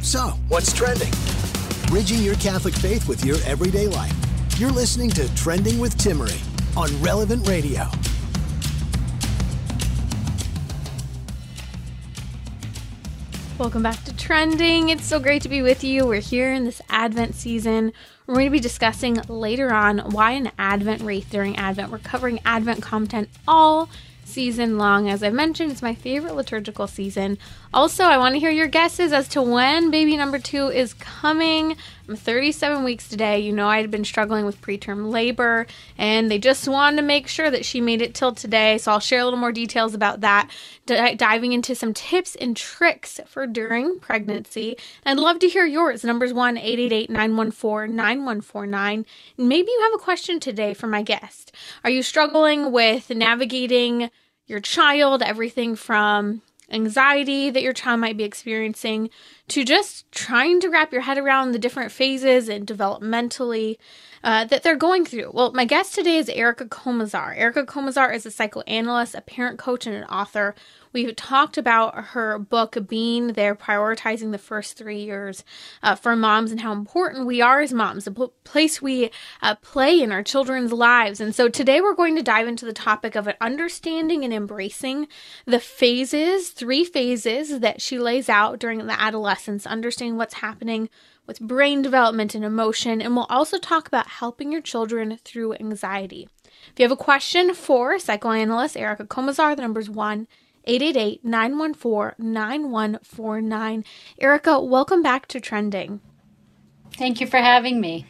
So, what's trending? Bridging your Catholic faith with your everyday life. You're listening to Trending with Timmerie on Relevant Radio. Welcome back to Trending. It's so great to be with you. We're here in this Advent season. We're going to be discussing later on why an Advent wreath during Advent. We're covering Advent content all season long. As I mentioned, it's my favorite liturgical season. Also, I want to hear your guesses as to when baby number two is coming. I'm 37 weeks today. You know, I had been struggling with preterm labor, and they just wanted to make sure that she made it till today. So I'll share a little more details about that, d- diving into some tips and tricks for during pregnancy. I'd love to hear yours. Numbers 1 888 914 9149. Maybe you have a question today for my guest. Are you struggling with navigating your child, everything from anxiety that your child might be experiencing to just trying to wrap your head around the different phases and developmentally uh, that they're going through. Well, my guest today is Erica Komisar. Erica Komisar is a psychoanalyst, a parent coach, and an author. We've talked about her book being there, prioritizing the first three years uh, for moms and how important we are as moms, the pl- place we uh, play in our children's lives. And so today we're going to dive into the topic of understanding and embracing the phases, three phases that she lays out during the adolescence, understanding what's happening with brain development and emotion, and we'll also talk about helping your children through anxiety. If you have a question for psychoanalyst Erica Komisar, the number's 1 888 914 9149. Erica, welcome back to Trending. Thank you for having me.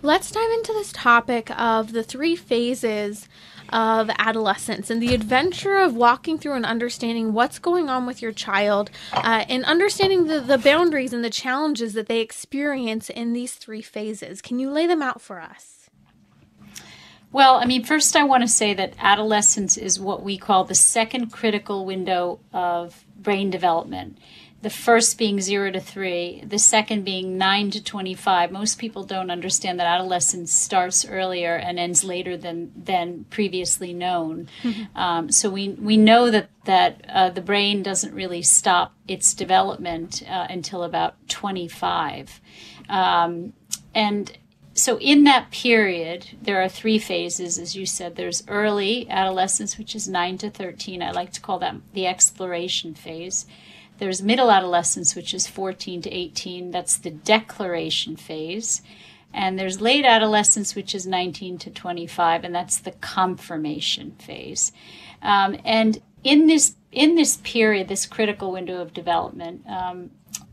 Let's dive into this topic of the three phases of adolescence and the adventure of walking through and understanding what's going on with your child uh, and understanding the, the boundaries and the challenges that they experience in these three phases. Can you lay them out for us? Well, I mean, first I want to say that adolescence is what we call the second critical window of brain development the first being zero to three, the second being nine to 25. Most people don't understand that adolescence starts earlier and ends later than, than previously known. Mm-hmm. Um, so we, we know that, that uh, the brain doesn't really stop its development uh, until about 25. Um, and so in that period, there are three phases, as you said. There's early adolescence, which is 9 to 13. I like to call that the exploration phase. There's middle adolescence, which is 14 to 18. That's the declaration phase. And there's late adolescence, which is 19 to 25, and that's the confirmation phase. Um, and in this in this period, this critical window of development, um,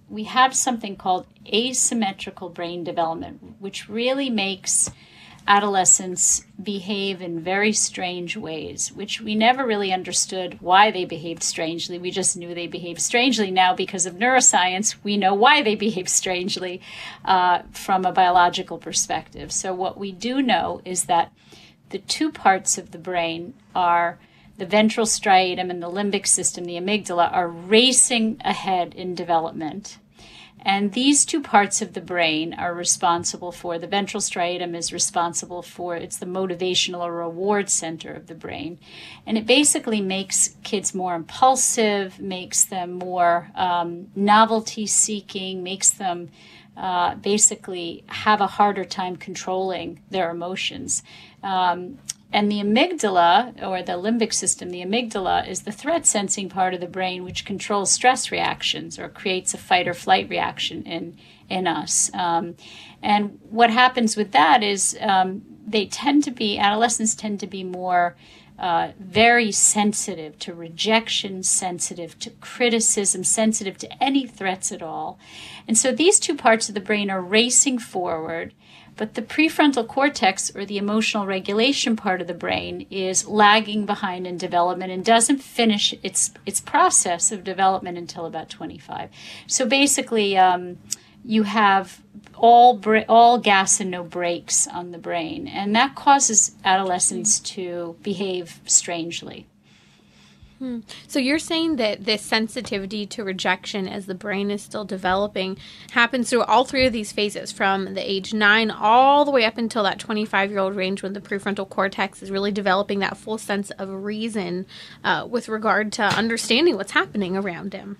we have something called asymmetrical brain development, which really makes adolescents behave in very strange ways, which we never really understood why they behaved strangely. We just knew they behaved strangely. Now, because of neuroscience, we know why they behave strangely uh, from a biological perspective. So, what we do know is that the two parts of the brain are the ventral striatum and the limbic system, the amygdala, are racing ahead in development and these two parts of the brain are responsible for the ventral striatum is responsible for it's the motivational or reward center of the brain. And it basically makes kids more impulsive, makes them more um, novelty seeking, makes them uh, basically have a harder time controlling their emotions. Um, and the amygdala, or the limbic system, the amygdala is the threat sensing part of the brain which controls stress reactions or creates a fight or flight reaction in, in us. Um, and what happens with that is um, they tend to be, adolescents tend to be more uh, very sensitive to rejection, sensitive to criticism, sensitive to any threats at all. And so these two parts of the brain are racing forward, but the prefrontal cortex, or the emotional regulation part of the brain, is lagging behind in development and doesn't finish its its process of development until about 25. So basically, um, you have all bra- all gas and no brakes on the brain, and that causes adolescents to behave strangely. Hmm. So you're saying that this sensitivity to rejection as the brain is still developing happens through all three of these phases from the age 9 all the way up until that 25 year old range when the prefrontal cortex is really developing that full sense of reason uh, with regard to understanding what's happening around him.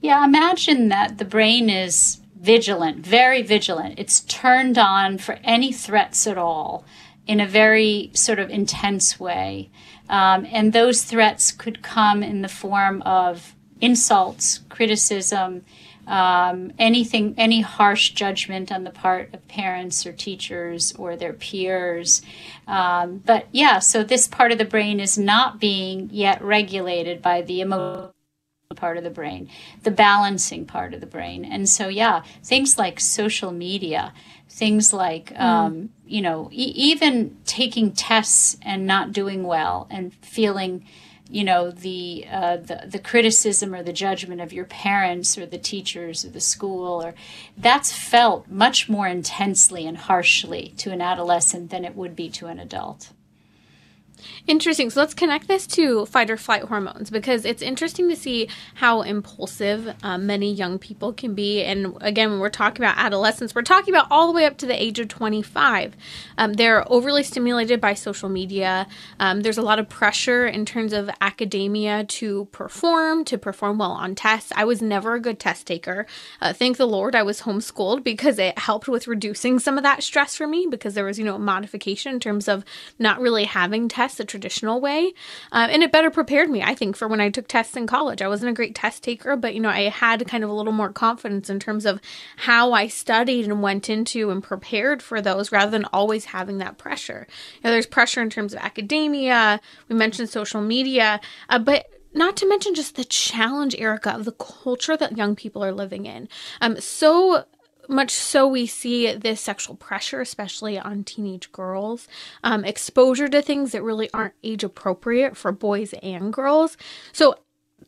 Yeah, imagine that the brain is vigilant, very vigilant. It's turned on for any threats at all in a very sort of intense way. Um, and those threats could come in the form of insults, criticism, um, anything, any harsh judgment on the part of parents or teachers or their peers. Um, but yeah, so this part of the brain is not being yet regulated by the emotional part of the brain, the balancing part of the brain. And so, yeah, things like social media, things like, mm. um, you know, e- even taking tests and not doing well and feeling, you know, the, uh, the the criticism or the judgment of your parents or the teachers or the school, or that's felt much more intensely and harshly to an adolescent than it would be to an adult. Interesting. So let's connect this to fight or flight hormones because it's interesting to see how impulsive um, many young people can be. And again, when we're talking about adolescence, we're talking about all the way up to the age of 25. Um, they're overly stimulated by social media. Um, there's a lot of pressure in terms of academia to perform, to perform well on tests. I was never a good test taker. Uh, thank the Lord I was homeschooled because it helped with reducing some of that stress for me because there was, you know, modification in terms of not really having tests the traditional way. Uh, and it better prepared me, I think, for when I took tests in college. I wasn't a great test taker, but, you know, I had kind of a little more confidence in terms of how I studied and went into and prepared for those rather than always having that pressure. You know, there's pressure in terms of academia. We mentioned social media, uh, but not to mention just the challenge, Erica, of the culture that young people are living in. Um, so much so we see this sexual pressure, especially on teenage girls, um, exposure to things that really aren't age appropriate for boys and girls. So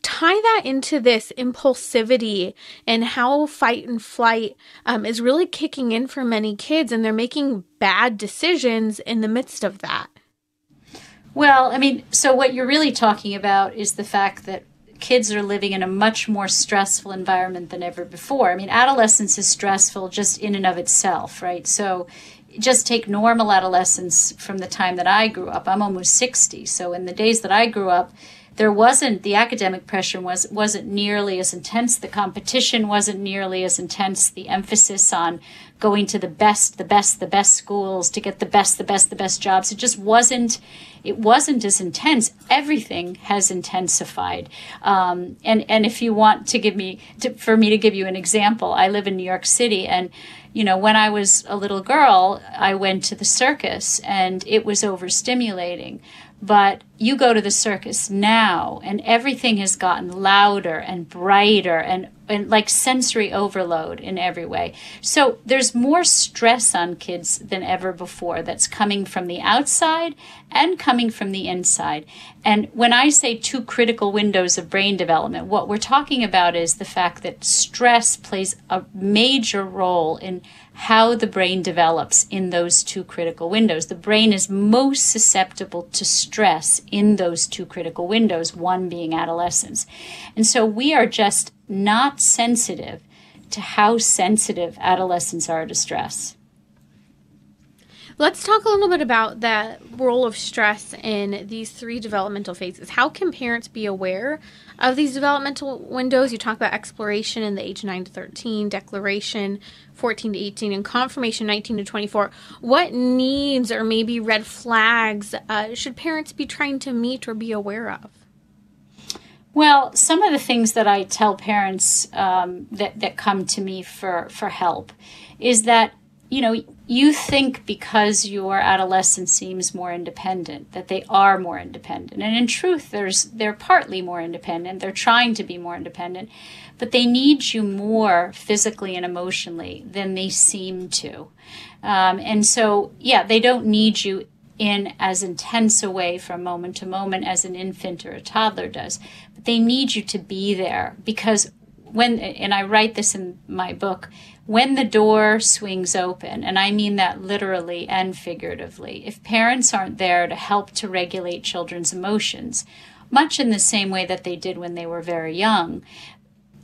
tie that into this impulsivity and how fight and flight um, is really kicking in for many kids, and they're making bad decisions in the midst of that. Well, I mean, so what you're really talking about is the fact that kids are living in a much more stressful environment than ever before. I mean, adolescence is stressful just in and of itself, right? So just take normal adolescence from the time that I grew up. I'm almost 60. So in the days that I grew up, there wasn't the academic pressure was wasn't nearly as intense. The competition wasn't nearly as intense. The emphasis on going to the best the best the best schools to get the best the best the best jobs. It just wasn't it wasn't as intense. Everything has intensified. Um, and and if you want to give me to, for me to give you an example i live in new york city and you know, when I was a little girl, I went to the circus and it was overstimulating. But you go to the circus now, and everything has gotten louder and brighter and, and like sensory overload in every way. So there's more stress on kids than ever before that's coming from the outside and coming from the inside. And when I say two critical windows of brain development, what we're talking about is the fact that stress plays a major role in how the brain develops in those two critical windows. The brain is most susceptible to stress in those two critical windows, one being adolescence. And so we are just not sensitive to how sensitive adolescents are to stress. Let's talk a little bit about that role of stress in these three developmental phases. How can parents be aware of these developmental windows? You talk about exploration in the age 9 to 13, declaration 14 to 18, and confirmation 19 to 24. What needs or maybe red flags uh, should parents be trying to meet or be aware of? Well, some of the things that I tell parents um, that, that come to me for, for help is that you know, you think because your adolescent seems more independent that they are more independent. And in truth, there's they're partly more independent. They're trying to be more independent, but they need you more physically and emotionally than they seem to. Um, and so, yeah, they don't need you in as intense a way from moment to moment as an infant or a toddler does. But they need you to be there because when, and I write this in my book, when the door swings open, and I mean that literally and figuratively, if parents aren't there to help to regulate children's emotions, much in the same way that they did when they were very young,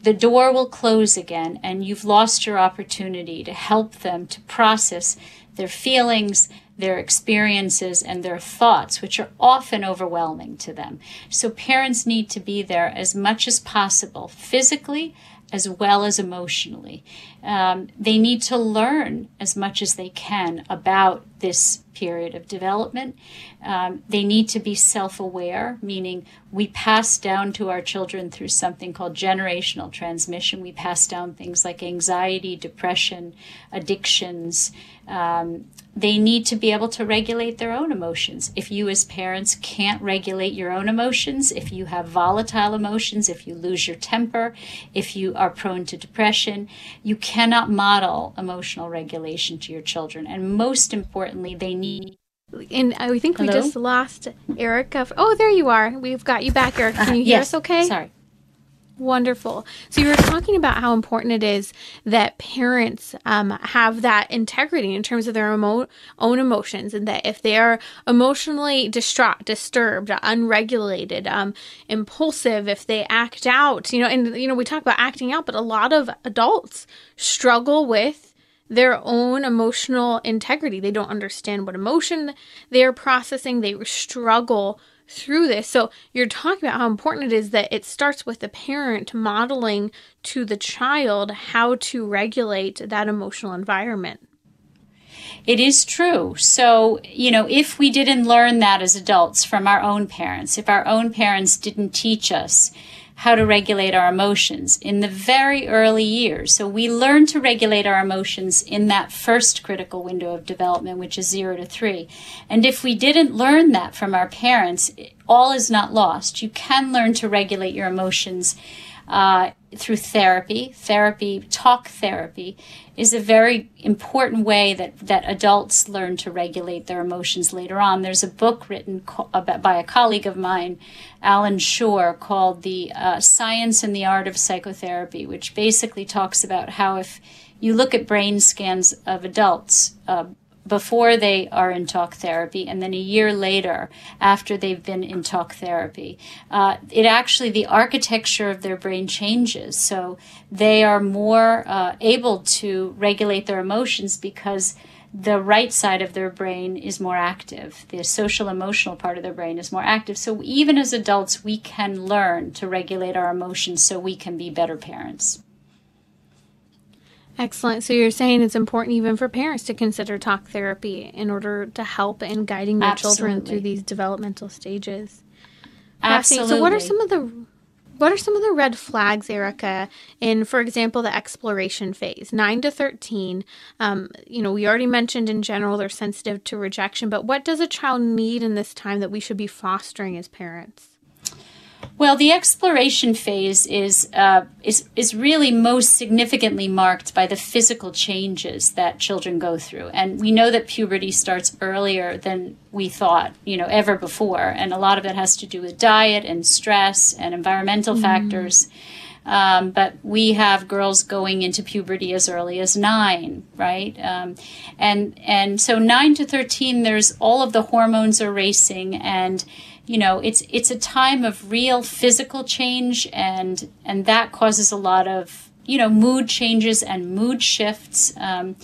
the door will close again, and you've lost your opportunity to help them to process their feelings, their experiences, and their thoughts, which are often overwhelming to them. So, parents need to be there as much as possible, physically as well as emotionally. Um, they need to learn as much as they can about this period of development. Um, they need to be self aware, meaning we pass down to our children through something called generational transmission. We pass down things like anxiety, depression, addictions, um, they need to be able to regulate their own emotions. If you, as parents, can't regulate your own emotions, if you have volatile emotions, if you lose your temper, if you are prone to depression, you cannot model emotional regulation to your children. And most importantly, they need and I think Hello? we just lost Erica. Oh, there you are. We've got you back, Erica. Can you hear yes. us okay? Sorry. Wonderful. So you were talking about how important it is that parents um, have that integrity in terms of their emo- own emotions, and that if they are emotionally distraught, disturbed, unregulated, um, impulsive, if they act out, you know, and you know we talk about acting out, but a lot of adults struggle with their own emotional integrity. They don't understand what emotion they're processing. They struggle through this. So you're talking about how important it is that it starts with the parent modeling to the child how to regulate that emotional environment. It is true. So, you know, if we didn't learn that as adults from our own parents, if our own parents didn't teach us how to regulate our emotions in the very early years. So we learn to regulate our emotions in that first critical window of development, which is zero to three. And if we didn't learn that from our parents, all is not lost. You can learn to regulate your emotions uh, through therapy. Therapy, talk therapy, is a very important way that, that adults learn to regulate their emotions later on. There's a book written co- about, by a colleague of mine, Allan Schore, called The uh, Science and the Art of Psychotherapy, which basically talks about how if you look at brain scans of adults, uh, before they are in talk therapy and then a year later after they've been in talk therapy uh, it actually the architecture of their brain changes so they are more uh, able to regulate their emotions because the right side of their brain is more active. The social emotional part of their brain is more active. So even as adults, we can learn to regulate our emotions so we can be better parents. Excellent. So you're saying it's important even for parents to consider talk therapy in order to help in guiding their Absolutely. children through these developmental stages. Absolutely. So what are some of the what are some of the red flags, Erica, in, for example, the exploration phase, 9 to 13? Um, you know, we already mentioned in general they're sensitive to rejection, but what does a child need in this time that we should be fostering as parents? Well, the exploration phase is, uh, is, is really most significantly marked by the physical changes that children go through. And we know that puberty starts earlier than we thought, you know, ever before. And a lot of it has to do with diet and stress and environmental mm. factors. Um, but we have girls going into puberty as early as nine, right? Um, and and so nine to thirteen, there's all of the hormones are racing, and you know it's it's a time of real physical change and and that causes a lot of you know mood changes and mood shifts. Um,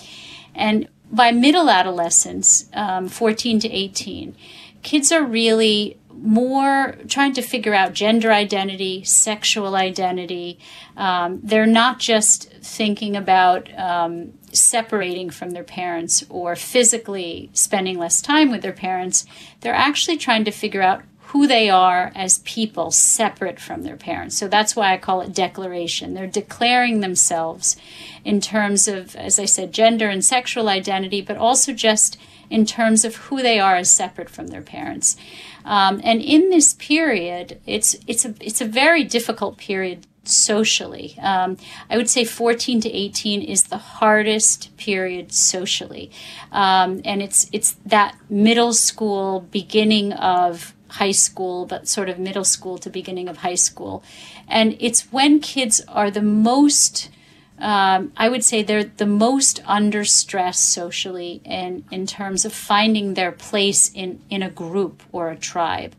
and by middle adolescence um, 14 to 18 kids are really more trying to figure out gender identity sexual identity. Um, they're not just thinking about um, separating from their parents or physically spending less time with their parents. They're actually trying to figure out who they are as people separate from their parents. So that's why I call it declaration. They're declaring themselves in terms of, as I said, gender and sexual identity, but also just in terms of who they are as separate from their parents. Um, and in this period, it's it's a it's a very difficult period socially. Um, I would say 14 to 18 is the hardest period socially, um, and it's it's that middle school beginning of high school, but sort of middle school to beginning of high school. And it's when kids are the most, um, I would say they're the most under stress socially and in terms of finding their place in, in a group or a tribe.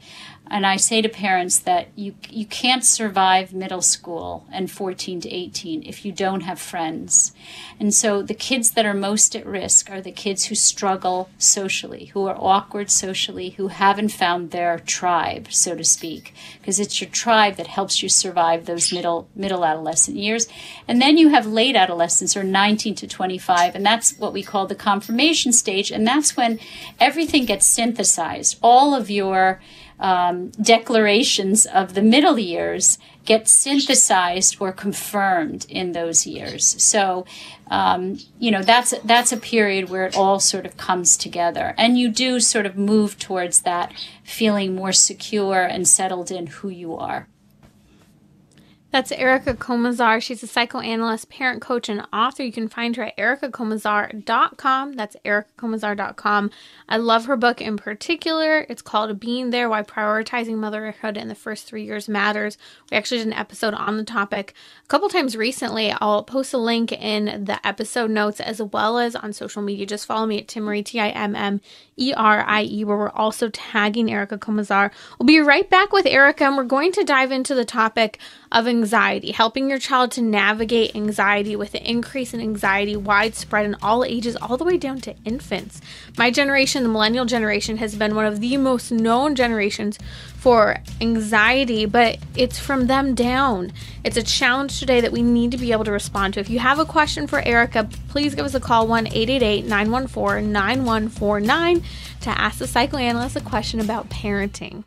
And I say to parents that you you can't survive middle school and 14 to 18 if you don't have friends. And so the kids that are most at risk are the kids who struggle socially, who are awkward socially, who haven't found their tribe, so to speak, because it's your tribe that helps you survive those middle middle adolescent years. And then you have late adolescence or 19 to 25, and that's what we call the confirmation stage, and that's when everything gets synthesized. All of your um, declarations of the middle years get synthesized or confirmed in those years. So, um, you know, that's that's a period where it all sort of comes together, and you do sort of move towards that feeling more secure and settled in who you are. That's Erica Komisar. She's a psychoanalyst, parent coach, and author. You can find her at ericakomisar.com. That's ericakomisar.com. I love her book in particular. It's called Being There Why Prioritizing Motherhood in the First Three Years Matters. We actually did an episode on the topic a couple times recently. I'll post a link in the episode notes as well as on social media. Just follow me at Timmerie, T I M M E R I E, where we're also tagging Erica Komisar. We'll be right back with Erica, and we're going to dive into the topic of anxiety, helping your child to navigate anxiety with the increase in anxiety widespread in all ages, all the way down to infants. My generation, the millennial generation, has been one of the most known generations for anxiety, but it's from them down. It's a challenge today that we need to be able to respond to. If you have a question for Erica, please give us a call 1 888 914 9149 to ask the psychoanalyst a question about parenting.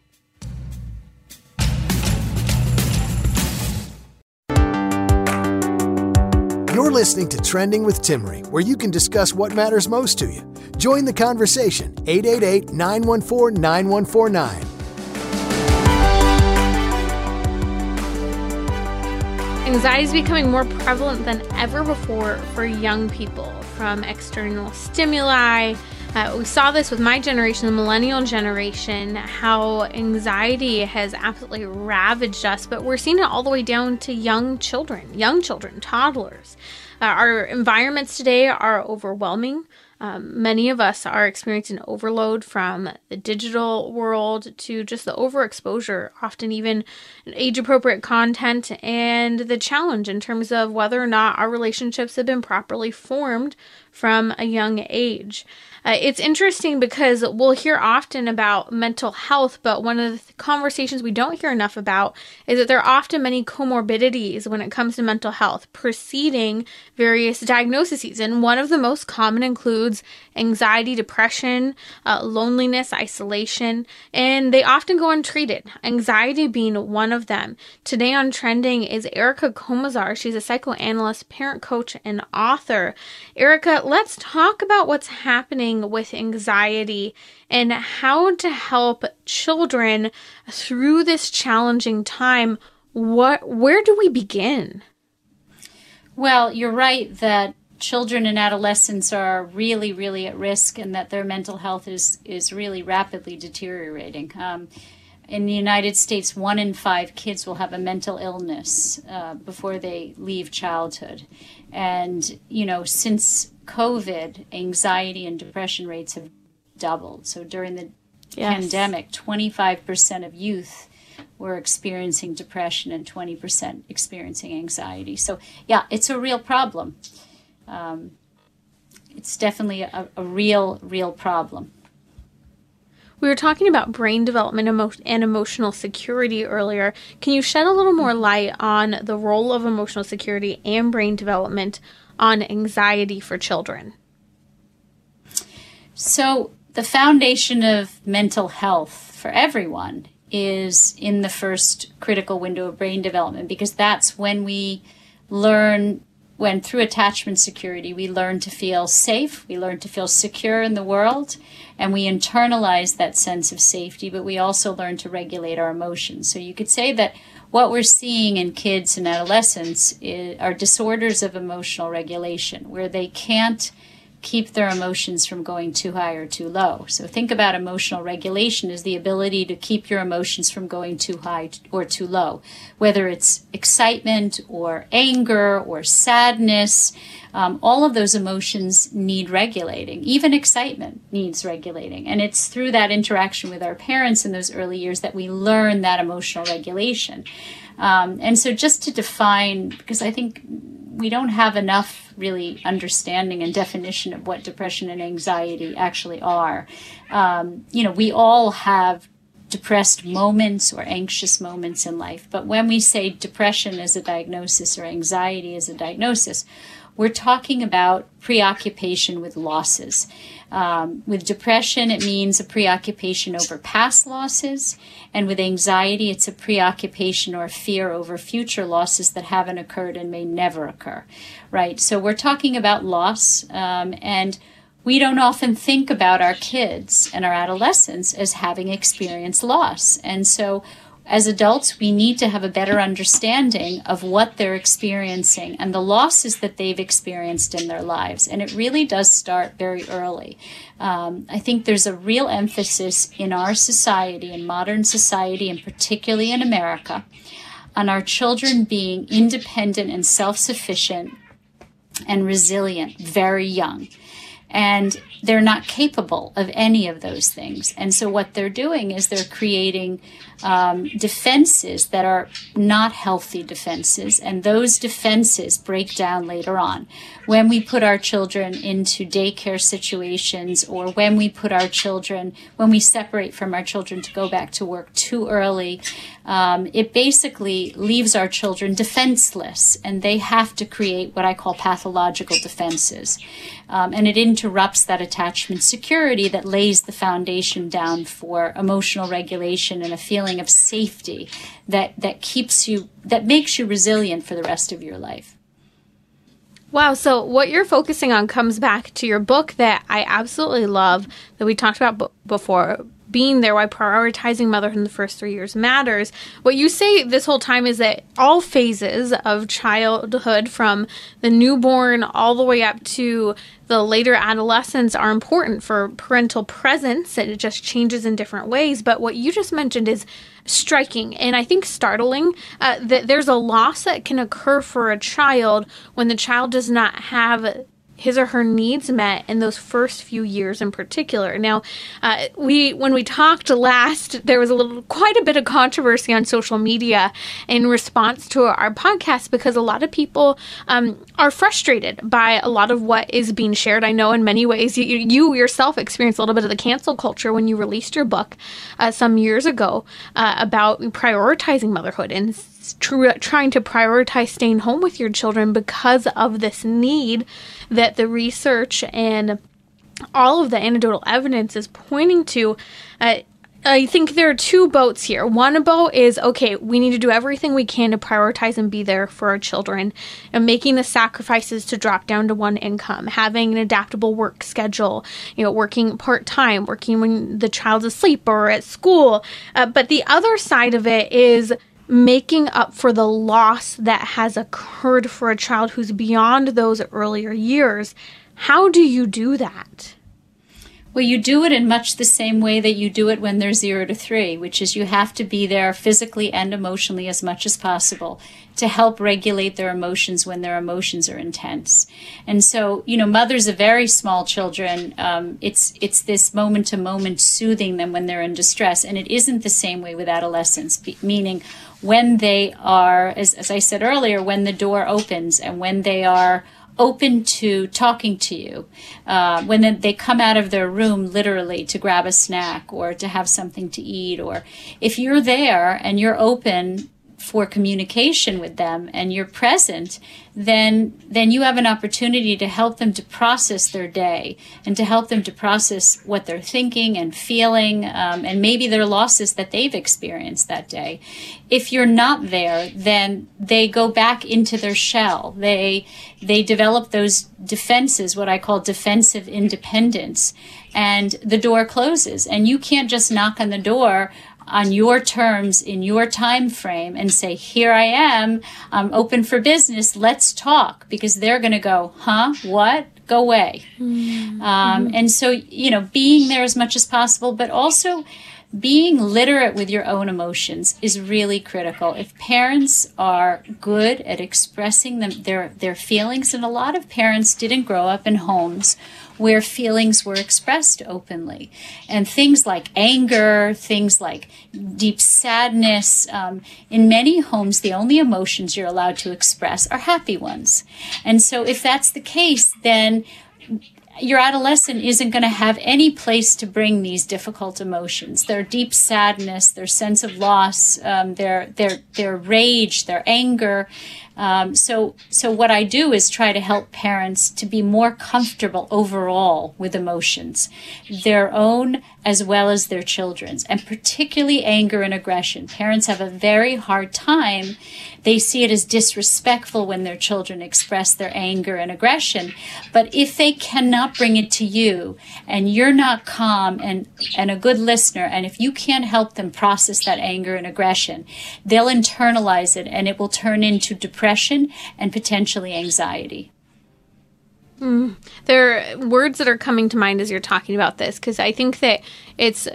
You're listening to Trending with Timmerie, where you can discuss what matters most to you. Join the conversation 888 914 9149. Anxiety is becoming more prevalent than ever before for young people from external stimuli. Uh, we saw this with my generation, the millennial generation, how anxiety has absolutely ravaged us, but we're seeing it all the way down to young children, young children, toddlers. Uh, our environments today are overwhelming. Um, many of us are experiencing overload from the digital world to just the overexposure, often even age appropriate content, and the challenge in terms of whether or not our relationships have been properly formed from a young age. Uh, it's interesting because we'll hear often about mental health, but one of the conversations we don't hear enough about is that there are often many comorbidities when it comes to mental health preceding various diagnoses. And one of the most common includes anxiety, depression, uh, loneliness, isolation, and they often go untreated, anxiety being one of them. Today on Trending is Erica Komisar. She's a psychoanalyst, parent coach, and author. Erica, let's talk about what's happening with anxiety and how to help children through this challenging time. What where do we begin? Well, you're right that children and adolescents are really, really at risk, and that their mental health is is really rapidly deteriorating. Um, in the United States, one in five kids will have a mental illness uh, before they leave childhood, and you know since COVID, anxiety and depression rates have doubled. So during the yes. pandemic, 25% of youth were experiencing depression and 20% experiencing anxiety. So, yeah, it's a real problem. Um, it's definitely a, a, real, real problem. We were talking about brain development emo- and emotional security earlier. Can you shed a little more light on the role of emotional security and brain development on anxiety for children? So, the foundation of mental health for everyone is in the first critical window of brain development because that's when we learn when through attachment security we learn to feel safe, we learn to feel secure in the world, and we internalize that sense of safety, but we also learn to regulate our emotions. So you could say that what we're seeing in kids and adolescents is, are disorders of emotional regulation where they can't keep their emotions from going too high or too low. So think about emotional regulation as the ability to keep your emotions from going too high or too low, whether it's excitement or anger or sadness. Um, all of those emotions need regulating. Even excitement needs regulating. And it's through that interaction with our parents in those early years that we learn that emotional regulation. Um, and so, just to define, because I think we don't have enough really understanding and definition of what depression and anxiety actually are. Um, you know, we all have depressed moments or anxious moments in life, but when we say depression as a diagnosis or anxiety as a diagnosis, we're talking about preoccupation with losses. Um, with depression, it means a preoccupation over past losses. And with anxiety, it's a preoccupation or fear over future losses that haven't occurred and may never occur, right? So we're talking about loss. Um, and we don't often think about our kids and our adolescents as having experienced loss. And so as adults, we need to have a better understanding of what they're experiencing and the losses that they've experienced in their lives. And it really does start very early. Um, I think there's a real emphasis in our society, in modern society, and particularly in America, on our children being independent and self sufficient and resilient very young and they're not capable of any of those things. And so what they're doing is they're creating um, defenses that are not healthy defenses, and those defenses break down later on. When we put our children into daycare situations, or when we put our children, when we separate from our children to go back to work too early, um, it basically leaves our children defenseless, and they have to create what I call pathological defenses. Um, and it interrupts that attachment security that lays the foundation down for emotional regulation and a feeling of safety that, that keeps you, that makes you resilient for the rest of your life. Wow. So, what you're focusing on comes back to your book that I absolutely love that we talked about b- before being there, why prioritizing motherhood in the first three years matters. What you say this whole time is that all phases of childhood, from the newborn all the way up to the later adolescence, are important for parental presence. And it just changes in different ways. But what you just mentioned is striking and I think startling uh, that there's a loss that can occur for a child when the child does not have his or her needs met in those first few years in particular. Now, uh, we when we talked last, there was a little quite a bit of controversy on social media in response to our podcast because a lot of people um, are frustrated by a lot of what is being shared. I know in many ways you, you yourself experienced a little bit of the cancel culture when you released your book uh, some years ago uh, about prioritizing motherhood and tr- trying to prioritize staying home with your children because of this need that the research and all of the anecdotal evidence is pointing to. Uh, I think there are two boats here. One boat is okay, we need to do everything we can to prioritize and be there for our children and making the sacrifices to drop down to one income, having an adaptable work schedule, you know, working part time, working when the child's asleep or at school. Uh, but the other side of it is making up for the loss that has occurred for a child who's beyond those earlier years. How do you do that? Well, you do it in much the same way that you do it when they're zero to three, which is you have to be there physically and emotionally as much as possible to help regulate their emotions when their emotions are intense. And so, you know, mothers of very small children, um, it's it's this moment to moment soothing them when they're in distress, and it isn't the same way with adolescents. Meaning, when they are, as, as I said earlier, when the door opens and when they are open to talking to you uh, when they come out of their room literally to grab a snack or to have something to eat or if you're there and you're open for communication with them and you're present, then then you have an opportunity to help them to process their day and to help them to process what they're thinking and feeling um, and maybe their losses that they've experienced that day. If you're not there, then they go back into their shell. They they develop those defenses, what I call defensive independence, and the door closes. And you can't just knock on the door on your terms in your time frame and say here i am i'm open for business let's talk because they're going to go huh what go away mm-hmm. um, and so you know being there as much as possible but also being literate with your own emotions is really critical. If parents are good at expressing them, their, their feelings, and a lot of parents didn't grow up in homes where feelings were expressed openly. And things like anger, things like deep sadness, um, in many homes, the only emotions you're allowed to express are happy ones. And so if that's the case, then your adolescent isn't going to have any place to bring these difficult emotions their deep sadness their sense of loss um, their their their rage their anger um, so, so what I do is try to help parents to be more comfortable overall with emotions, their own as well as their children's, and particularly anger and aggression. Parents have a very hard time. They see it as disrespectful when their children express their anger and aggression. But if they cannot bring it to you and you're not calm and, and a good listener, and if you can't help them process that anger and aggression, they'll internalize it and it will turn into depression depression and potentially anxiety. Mm. There are words that are coming to mind as you're talking about this because I think that it's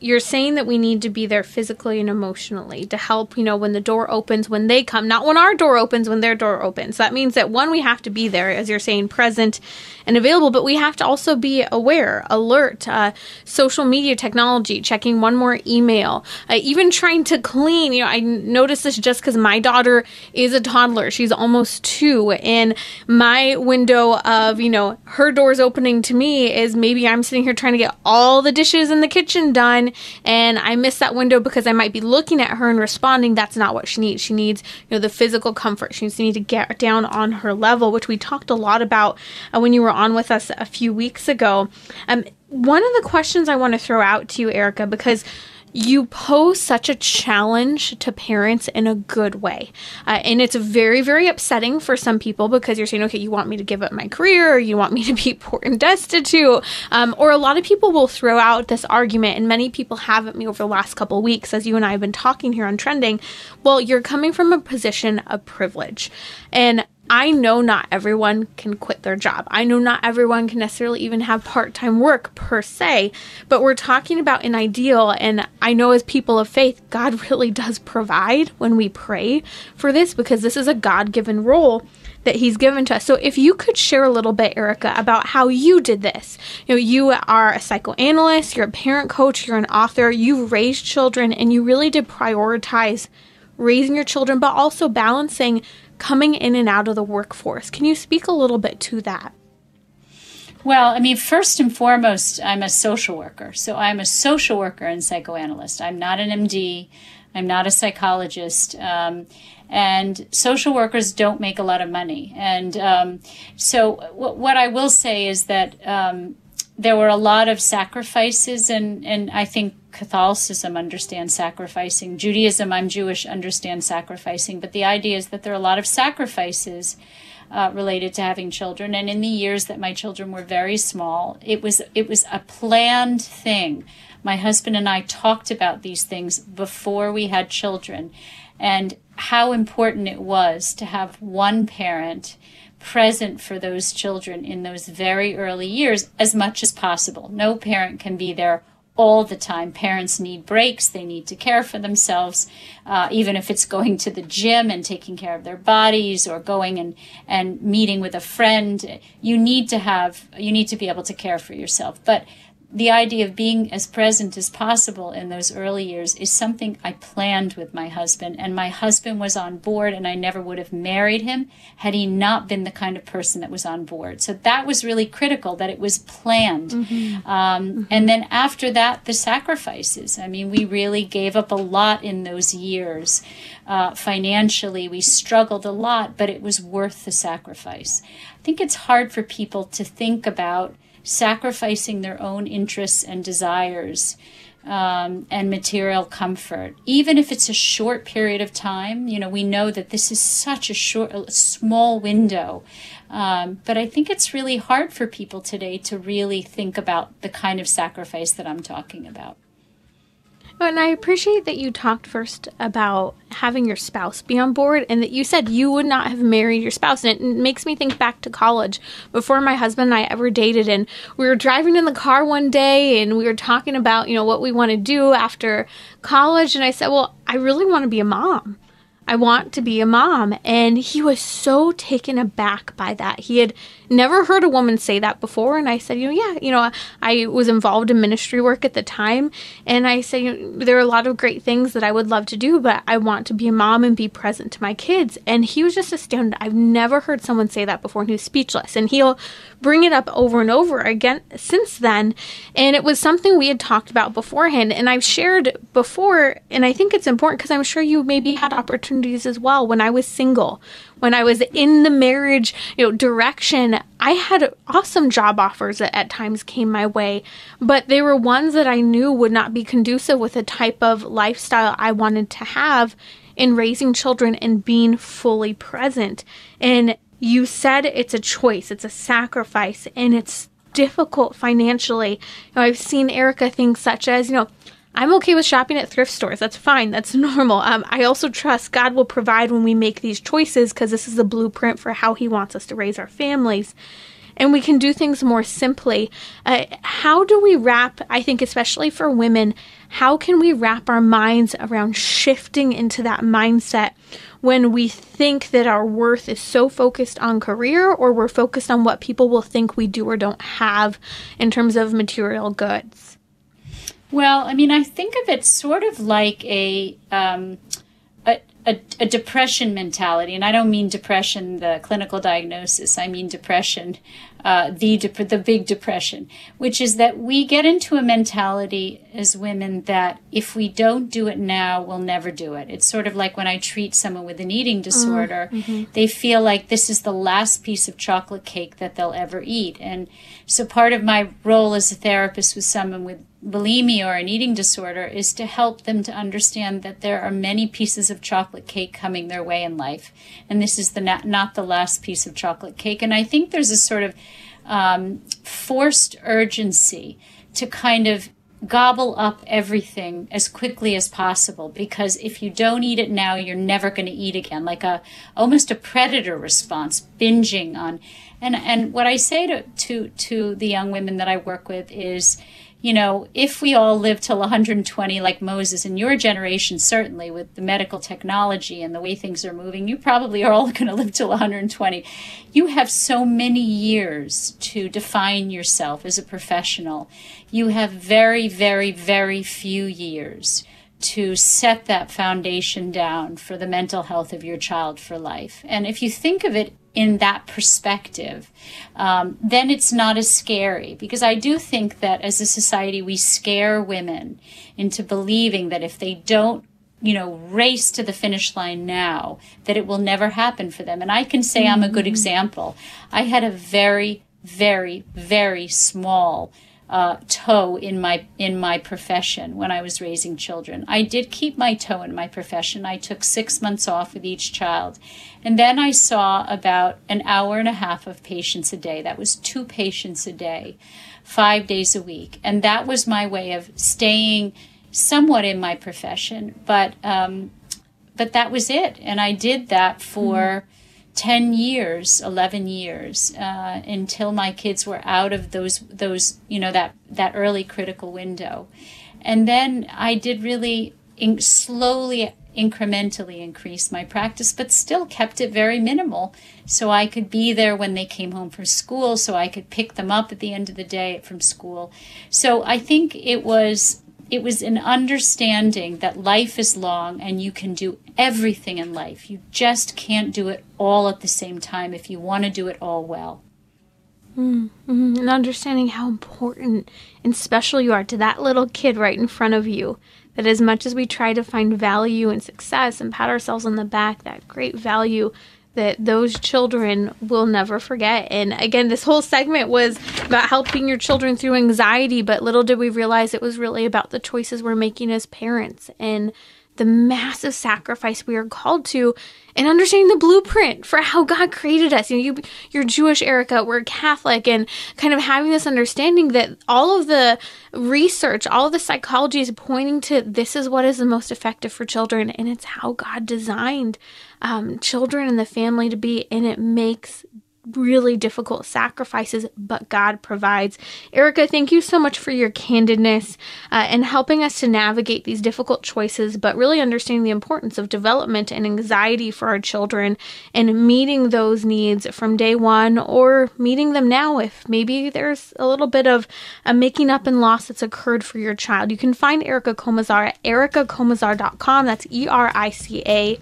you're saying that we need to be there physically and emotionally to help, you know, when the door opens, when they come, not when our door opens, when their door opens. That means that one, we have to be there, as you're saying, present and available, but we have to also be aware, alert, uh, social media technology, checking one more email, uh, even trying to clean. You know, I noticed this just because my daughter is a toddler. She's almost two. And my window of, you know, her doors opening to me is maybe I'm sitting here trying to get all the dishes in the kitchen done and I miss that window because I might be looking at her and responding. That's not what she needs. She needs, you know, the physical comfort. She needs to need to get down on her level, which we talked a lot about uh, when you were on with us a few weeks ago. Um, one of the questions I want to throw out to you, Erica, because you pose such a challenge to parents in a good way. Uh, and it's very, very upsetting for some people because you're saying, okay, you want me to give up my career, or you want me to be poor and destitute. Um, or a lot of people will throw out this argument, and many people have at me over the last couple weeks as you and I have been talking here on Trending. Well, you're coming from a position of privilege. And I know not everyone can quit their job. I know not everyone can necessarily even have part time work per se, but we're talking about an ideal. And I know as people of faith, God really does provide when we pray for this because this is a God given role that he's given to us. So if you could share a little bit, Erica, about how you did this. You know, you are a psychoanalyst, you're a parent coach, you're an author, you've raised children, and you really did prioritize raising your children, but also balancing coming in and out of the workforce. Can you speak a little bit to that? Well, I mean, first and foremost, I'm a social worker. So I'm a social worker and psychoanalyst. I'm not an MD. I'm not a psychologist. Um, and social workers don't make a lot of money. And um, so, w- what I will say is that um, there were a lot of sacrifices, and, and I think Catholicism understands sacrificing. Judaism, I'm Jewish, understands sacrificing. But the idea is that there are a lot of sacrifices uh, related to having children. And in the years that my children were very small, it was it was a planned thing. My husband and I talked about these things before we had children, and how important it was to have one parent present for those children in those very early years as much as possible. No parent can be there all the time. Parents need breaks. They need to care for themselves, uh, even if it's going to the gym and taking care of their bodies or going and, and meeting with a friend. You need to have, you need to be able to care for yourself. But the idea of being as present as possible in those early years is something I planned with my husband, and my husband was on board, and I never would have married him had he not been the kind of person that was on board. So that was really critical that it was planned. Mm-hmm. Um, mm-hmm. And then after that, the sacrifices. I mean, we really gave up a lot in those years. Uh, financially, we struggled a lot, but it was worth the sacrifice. I think it's hard for people to think about sacrificing their own interests and desires um, and material comfort, even if it's a short period of time. You know, we know that this is such a short, a small window. Um, but I think it's really hard for people today to really think about the kind of sacrifice that I'm talking about. And I appreciate that you talked first about having your spouse be on board and that you said you would not have married your spouse. And it makes me think back to college before my husband and I ever dated. And we were driving in the car one day and we were talking about, you know, what we want to do after college. And I said, Well, I really want to be a mom. I want to be a mom. And he was so taken aback by that. He had never heard a woman say that before. And I said, you know, yeah, you know, I was involved in ministry work at the time. And I said, you know, there are a lot of great things that I would love to do, but I want to be a mom and be present to my kids. And he was just astounded. I've never heard someone say that before. And he was speechless. And he'll bring it up over and over again since then. And it was something we had talked about beforehand. And I've shared before. And I think it's important because I'm sure you maybe had opportunities as well when I was single when I was in the marriage, you know, direction, I had awesome job offers that at times came my way, but they were ones that I knew would not be conducive with the type of lifestyle I wanted to have in raising children and being fully present. And you said it's a choice, it's a sacrifice, and it's difficult financially. You know, I've seen Erica things such as, you know, I'm okay with shopping at thrift stores. That's fine. That's normal. Um, I also trust God will provide when we make these choices because this is the blueprint for how He wants us to raise our families. And we can do things more simply. Uh, how do we wrap, I think, especially for women, how can we wrap our minds around shifting into that mindset when we think that our worth is so focused on career or we're focused on what people will think we do or don't have in terms of material goods? Well, I mean, I think of it sort of like a, um, a, a, a, depression mentality. And I don't mean depression, the clinical diagnosis. I mean depression, uh, the, dep- the big depression, which is that we get into a mentality as women that if we don't do it now, we'll never do it. It's sort of like when I treat someone with an eating disorder, mm-hmm. they feel like this is the last piece of chocolate cake that they'll ever eat. And so part of my role as a therapist with someone with bulimia or an eating disorder is to help them to understand that there are many pieces of chocolate cake coming their way in life. And this is the not, not the last piece of chocolate cake. And i think there's a sort of um, forced urgency to kind of gobble up everything as quickly as possible. Because if you don't eat it now you're never going to eat again. Like a almost a predator response binging on. And and what i say to to to the young women that i work with is you know, if we all live till 120 like Moses in your generation, certainly with the medical technology and the way things are moving, you probably are all going to live till 120. You have so many years to define yourself as a professional. You have very, very, very few years to set that foundation down for the mental health of your child for life. And if you think of it in that perspective, um, then it's not as scary. Because I do think that as a society, we scare women into believing that if they don't you know, race to the finish line now, that it will never happen for them. And I can say mm-hmm. I'm a good mm-hmm. example. I had a very, very, very small uh, toe in my in my profession when I was raising children. I did keep my toe in my profession. I took six months off with each child, and then I saw about an hour and a half of patients a day. That was two patients a day, five days a week, and that was my way of staying somewhat in my profession. But um, but that was it, and I did that for. Mm-hmm 10 years 11 years uh, until my kids were out of those those you know that that early critical window and then i did really in, slowly incrementally increased my practice, but still kept it very minimal. So I could be there when they came home from school, so I could pick them up at the end of the day from school. So I think it was it was an understanding that life is long and you can do everything in life. You just can't do it all at the same time if you want to do it all well. Mm-hmm. And understanding how important and special you are to that little kid right in front of you. That as much as we try to find value and success and pat ourselves on the back, that great value that those children will never forget. And again, this whole segment was about helping your children through anxiety, but little did we realize it was really about the choices we're making as parents and the massive sacrifice we are called to and understanding the blueprint for how God created us. You know, you, you're Jewish, Erica, we're Catholic, and kind of having this understanding that all of the research, all of the psychology is pointing to this is what is the most effective for children, and it's how God designed um, children and the family to be, and it makes really difficult sacrifices, but God provides. Erica, thank you so much for your candidness uh, and helping us to navigate these difficult choices, but really understanding the importance of development and anxiety for our children and meeting those needs from day one or meeting them now if maybe there's a little bit of a making up and loss that's occurred for your child. You can find Erica Komisar at ericakomisar.com. That's E R I C A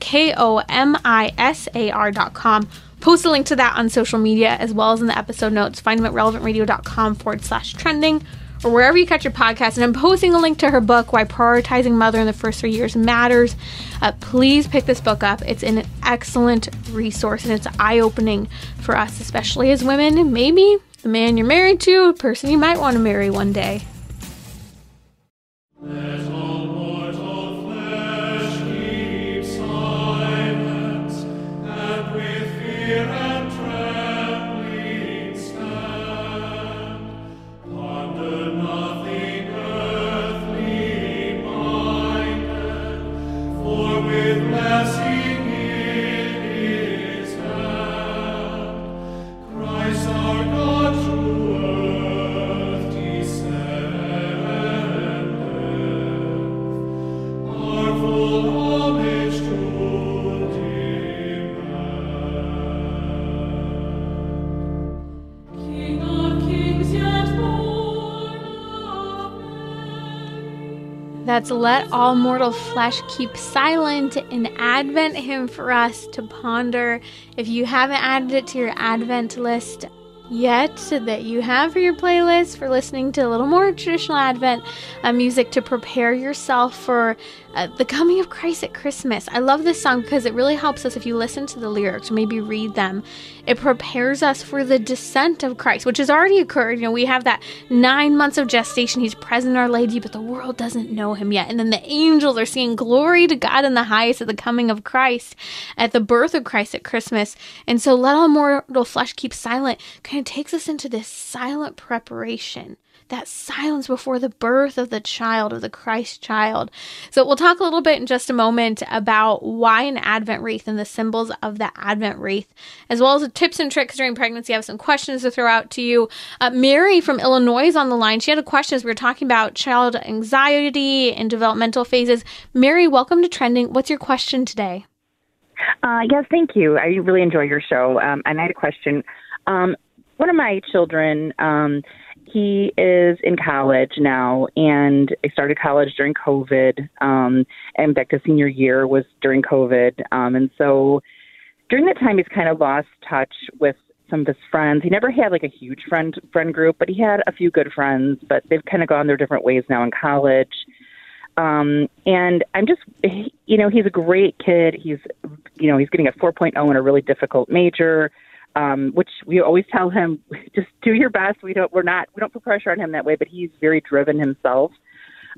K O M I S A R.com post a link to that on social media as well as in the episode notes. Find them at relevantradio.com forward slash trending or wherever you catch your podcast. And I'm posting a link to her book, Why Prioritizing Mother in the First Three Years Matters. Uh, please pick this book up. It's an excellent resource and it's eye opening for us, especially as women. Maybe the man you're married to, a person you might want to marry one day. That's Let All Mortal Flesh Keep Silent, an Advent hymn for us to ponder. If you haven't added it to your Advent list, yet that you have for your playlist for listening to a little more traditional Advent uh, music to prepare yourself for uh, the coming of Christ at Christmas. I love this song because it really helps us if you listen to the lyrics or maybe read them. It prepares us for the descent of Christ, which has already occurred. You know, we have that nine months of gestation. He's present, Our Lady, but the world doesn't know him yet. And then the angels are singing glory to God in the highest at the coming of Christ, at the birth of Christ at Christmas. And so let all mortal flesh keep silent kind of takes us into this silent preparation that silence before the birth of the child, of the Christ child. So we'll talk a little bit in just a moment about why an Advent wreath and the symbols of the Advent wreath, as well as the tips and tricks during pregnancy. I have some questions to throw out to you. Uh, Mary from Illinois is on the line. She had a question as we were talking about child anxiety and developmental phases. Mary, welcome to Trending. What's your question today? Uh, yes, thank you. I really enjoy your show. Um, and I had a question. Um, one of my children, um, he is in college now, and I started college during COVID. Um, and fact, senior year was during COVID, um, and so during that time, he's kind of lost touch with some of his friends. He never had like a huge friend friend group, but he had a few good friends. But they've kind of gone their different ways now in college. Um, and I'm just, you know, he's a great kid. He's, you know, he's getting a 4.0 in a really difficult major um, which we always tell him, just do your best. We don't, we're not, we don't put pressure on him that way, but he's very driven himself.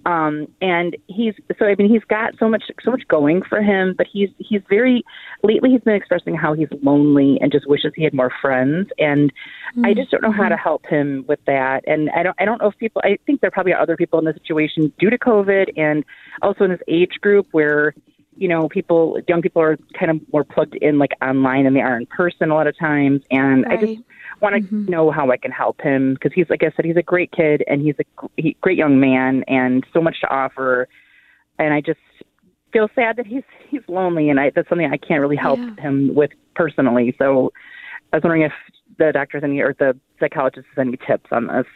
Um, and he's, so, I mean, he's got so much, so much going for him, but he's, he's very, lately he's been expressing how he's lonely and just wishes he had more friends. And mm-hmm. I just don't know how to help him with that. And I don't, I don't know if people, I think there probably are other people in this situation due to COVID and also in this age group where, you know, people, young people are kind of more plugged in like online than they are in person a lot of times. And right. I just want to mm-hmm. know how I can help him because he's, like I said, he's a great kid and he's a he, great young man and so much to offer. And I just, feel sad that he's he's lonely, and I, that's something I can't really help Yeah. him with personally. So I was wondering if the doctor has any or the psychologist has any tips on this.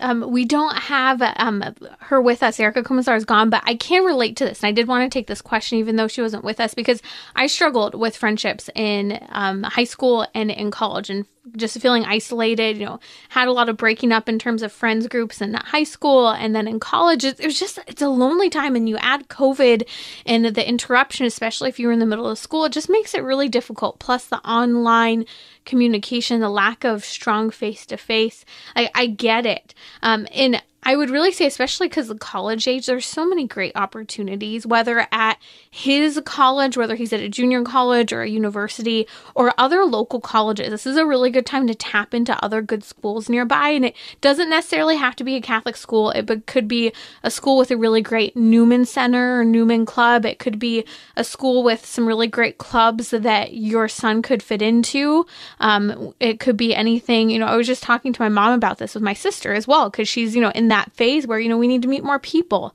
Um, we don't have um, her with us. Erica Komisar is gone, but I can relate to this. And I did want to take this question, even though she wasn't with us, because I struggled with friendships in um, high school and in college and just feeling isolated, you know, had a lot of breaking up in terms of friends groups in high school and then in college. It, it was just, it's a lonely time. And you add COVID and the interruption, especially if you're in the middle of school, it just makes it really difficult. Plus the online communication, the lack of strong face to face. I I get it. Um, and I would really say, especially because the college age, there's so many great opportunities, whether at his college, whether he's at a junior college or a university or other local colleges. This is a really good time to tap into other good schools nearby. And it doesn't necessarily have to be a Catholic school, it could be a school with a really great Newman Center or Newman Club. It could be a school with some really great clubs that your son could fit into. Um, it could be anything, you know, I was just talking to my mom about this with my sister as well, because she's, you know, in that phase where, you know, we need to meet more people.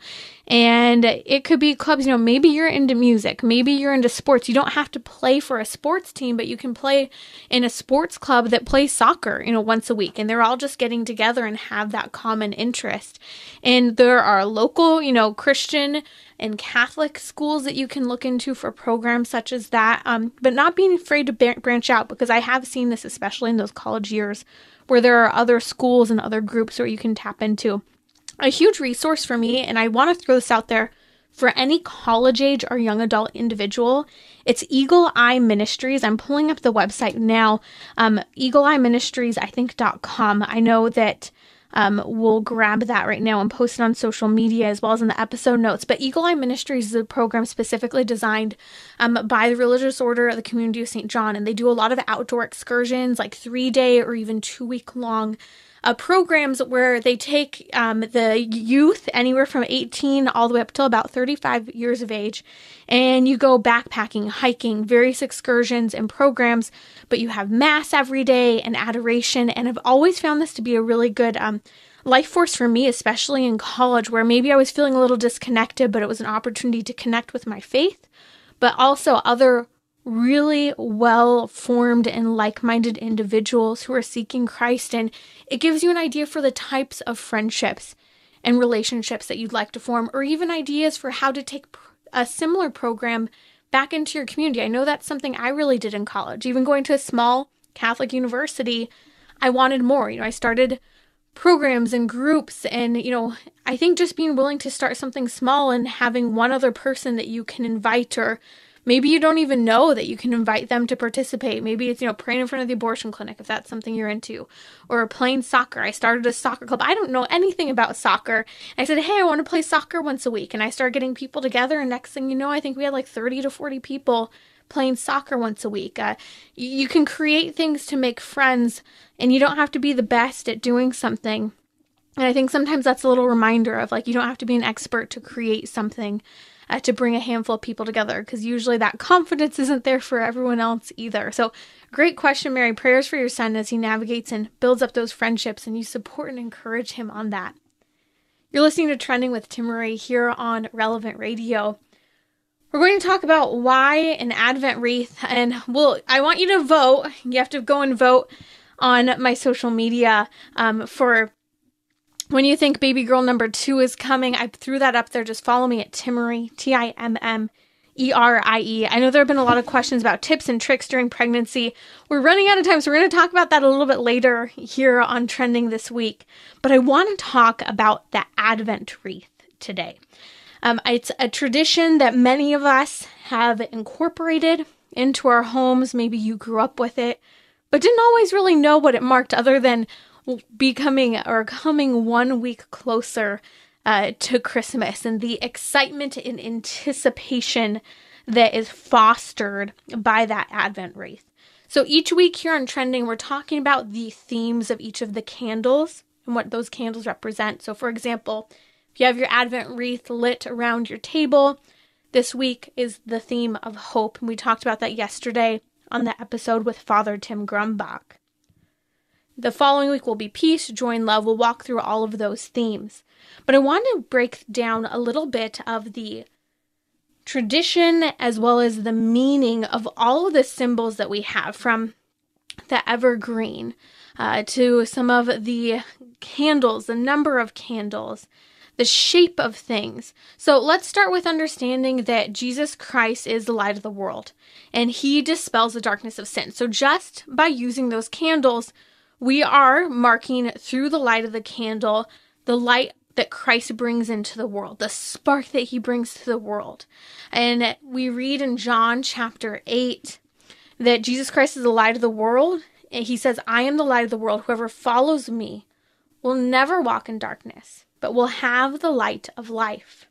And it could be clubs, you know, maybe you're into music, maybe you're into sports. You don't have to play for a sports team, but you can play in a sports club that plays soccer, you know, once a week. And they're all just getting together and have that common interest. And there are local, you know, Christian and Catholic schools that you can look into for programs such as that. Um, but not being afraid to branch out because I have seen this, especially in those college years, where there are other schools and other groups where you can tap into. A huge resource for me, and I want to throw this out there for any college age or young adult individual. It's Eagle Eye Ministries. I'm pulling up the website now. Um, Eagle Eye Ministries, I think, .com. I know that um, we'll grab that right now and post it on social media as well as in the episode notes. But Eagle Eye Ministries is a program specifically designed um, by the Religious Order of the Community of St. John, and they do a lot of outdoor excursions, like three day or even two week long uh, programs where they take um, the youth anywhere from 18 all the way up till about 35 years of age and you go backpacking hiking various excursions and programs but you have mass every day and adoration and i've always found this to be a really good um, life force for me especially in college where maybe i was feeling a little disconnected but it was an opportunity to connect with my faith but also other really well formed and like minded individuals who are seeking Christ. And it gives you an idea for the types of friendships and relationships that you'd like to form, or even ideas for how to take a similar program back into your community. I know that's something I really did in college. Even going to a small Catholic university, I wanted more. You know, I started programs and groups and you know i think just being willing to start something small and having one other person that you can invite or maybe you don't even know that you can invite them to participate maybe it's you know praying in front of the abortion clinic if that's something you're into or playing soccer i started a soccer club i don't know anything about soccer i said hey i want to play soccer once a week and i started getting people together and next thing you know i think we had like 30 to 40 people playing soccer once a week. Uh, you can create things to make friends, and you don't have to be the best at doing something. And I think sometimes that's a little reminder of like, you don't have to be an expert to create something. Uh, to bring a handful of people together because usually that confidence isn't there for everyone else either. So, great question, Mary. Prayers for your son as he navigates and builds up those friendships, and you support and encourage him on that. You're listening to Trending with Timmerie here on Relevant Radio. We're going to talk about why an Advent wreath, and well, I want you to vote. You have to go and vote on my social media um, for when you think baby girl number two is coming. I threw that up there. Just follow me at Timmerie, T I M M E R I E. I know there have been a lot of questions about tips and tricks during pregnancy. We're running out of time, so we're going to talk about that a little bit later here on Trending this week. But I want to talk about the Advent wreath today. Um, it's a tradition that many of us have incorporated into our homes. Maybe you grew up with it, but didn't always really know what it marked other than becoming or coming one week closer uh, to Christmas and the excitement and anticipation that is fostered by that Advent wreath. So each week here on Trending, we're talking about the themes of each of the candles and what those candles represent. So, for example, if you have your Advent wreath lit around your table, this week is the theme of hope. And we talked about that yesterday on the episode with Father Tim Grumbach. The following week will be peace, joy, and love. We'll walk through all of those themes. But I want to break down a little bit of the tradition as well as the meaning of all of the symbols that we have from the evergreen uh, to some of the candles, the number of candles, the shape of things. So let's start with understanding that Jesus Christ is the light of the world and he dispels the darkness of sin. So just by using those candles, we are marking through the light of the candle the light that Christ brings into the world, the spark that he brings to the world. And we read in John chapter 8 that Jesus Christ is the light of the world. And he says, I am the light of the world. Whoever follows me will never walk in darkness, but will have the light of life.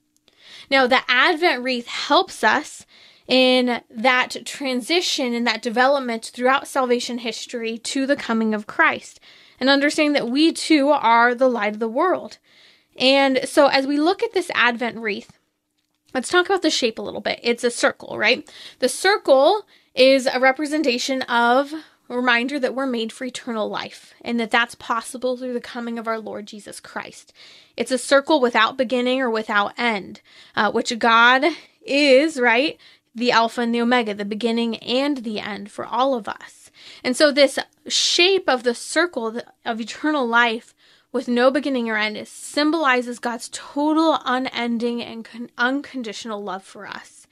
Now, the Advent wreath helps us in that transition and that development throughout salvation history to the coming of Christ and understanding that we too are the light of the world. And so as we look at this Advent wreath, let's talk about the shape a little bit. It's a circle, right? The circle is a representation of a reminder that we're made for eternal life and that that's possible through the coming of our Lord Jesus Christ. It's a circle without beginning or without end, uh, which God is, right? The Alpha and the Omega, the beginning and the end for all of us. And so, this shape of the circle of eternal life with no beginning or end symbolizes God's total, unending, and con- unconditional love for us.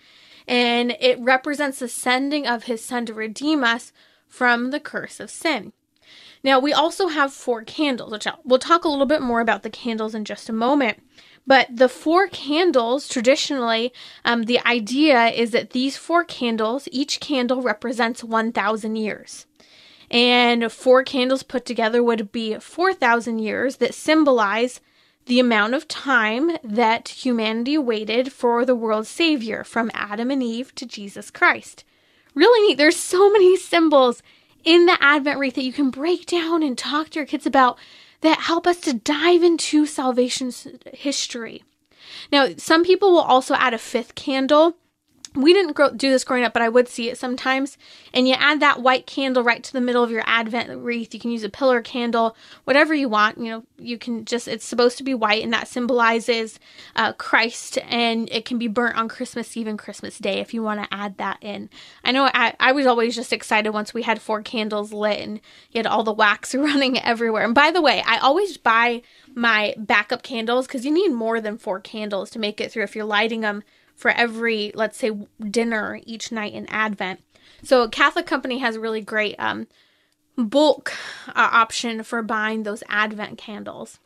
And it represents the sending of his son to redeem us from the curse of sin. Now, we also have four candles, which I'll, we'll talk a little bit more about the candles in just a moment. But the four candles, traditionally, um, the idea is that these four candles, each candle represents 1,000 years and four candles put together would be 4,000 years that symbolize the amount of time that humanity waited for the world's savior from Adam and Eve to Jesus Christ. Really neat. There's so many symbols in the Advent wreath that you can break down and talk to your kids about that help us to dive into salvation's history. Now, some people will also add a fifth candle we didn't grow, do this growing up, but I would see it sometimes. And you add that white candle right to the middle of your Advent wreath. You can use a pillar candle, whatever you want. You know, you can just, it's supposed to be white, and that symbolizes uh, Christ. And it can be burnt on Christmas Eve and Christmas Day if you want to add that in. I know I, I was always just excited once we had four candles lit and you had all the wax running everywhere. And by the way, I always buy my backup candles because you need more than four candles to make it through if you're lighting them for every, let's say, dinner each night in Advent. So Catholic Company has a really great um, bulk uh, option for buying those Advent candles.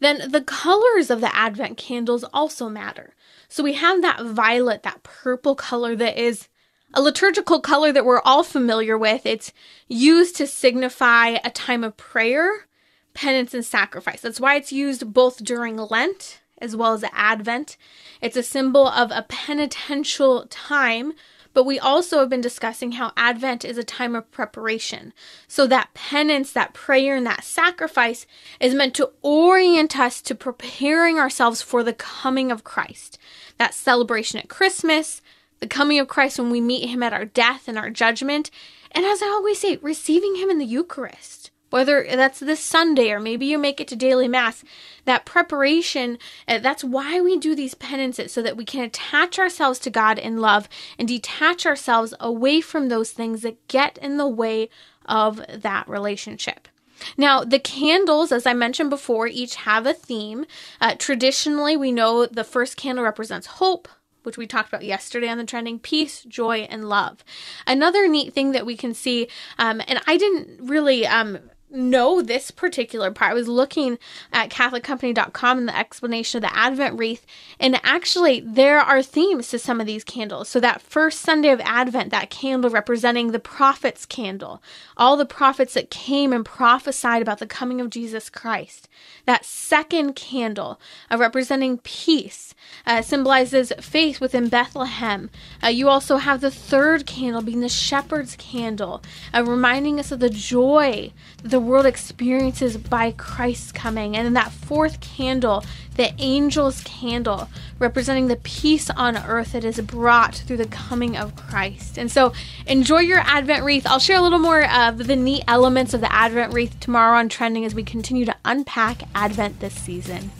Then the colors of the Advent candles also matter. So we have that violet, that purple color that is a liturgical color that we're all familiar with. It's used to signify a time of prayer, penance, and sacrifice. That's why it's used both during Lent as well as Advent. It's a symbol of a penitential time, but we also have been discussing how Advent is a time of preparation. So that penance, that prayer, and that sacrifice is meant to orient us to preparing ourselves for the coming of Christ. That celebration at Christmas, the coming of Christ when we meet him at our death and our judgment, and as I always say, receiving him in the Eucharist whether that's this Sunday or maybe you make it to daily mass, that preparation, uh, that's why we do these penances so that we can attach ourselves to God in love and detach ourselves away from those things that get in the way of that relationship. Now, the candles, as I mentioned before, each have a theme. Uh, traditionally, we know the first candle represents hope, which we talked about yesterday on the trending peace, joy, and love. Another neat thing that we can see, um, and I didn't really um, know this particular part. I was looking at CatholicCompany.com and the explanation of the Advent wreath, and actually, there are themes to some of these candles. So, that first Sunday of Advent, that candle representing the prophet's candle, all the prophets that came and prophesied about the coming of Jesus Christ. That second candle, uh, representing peace, uh, symbolizes faith within Bethlehem. Uh, you also have the third candle being the shepherd's candle, uh, reminding us of the joy, the the world experiences by Christ's coming. And then that fourth candle, the angel's candle, representing the peace on earth that is brought through the coming of Christ. And so enjoy your Advent wreath. I'll share a little more of the neat elements of the Advent wreath tomorrow on Trending as we continue to unpack Advent this season.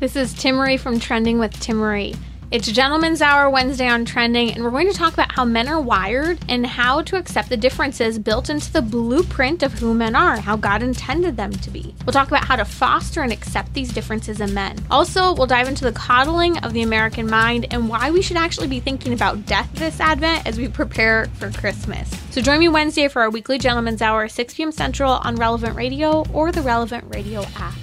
This is Timmerie from Trending with Timmerie. It's Gentleman's Hour Wednesday on Trending, and we're going to talk about how men are wired and how to accept the differences built into the blueprint of who men are, how God intended them to be. We'll talk about how to foster and accept these differences in men. Also, we'll dive into the coddling of the American mind and why we should actually be thinking about death this Advent as we prepare for Christmas. So join me Wednesday for our weekly Gentleman's Hour, 6 p.m. Central on Relevant Radio or the Relevant Radio app.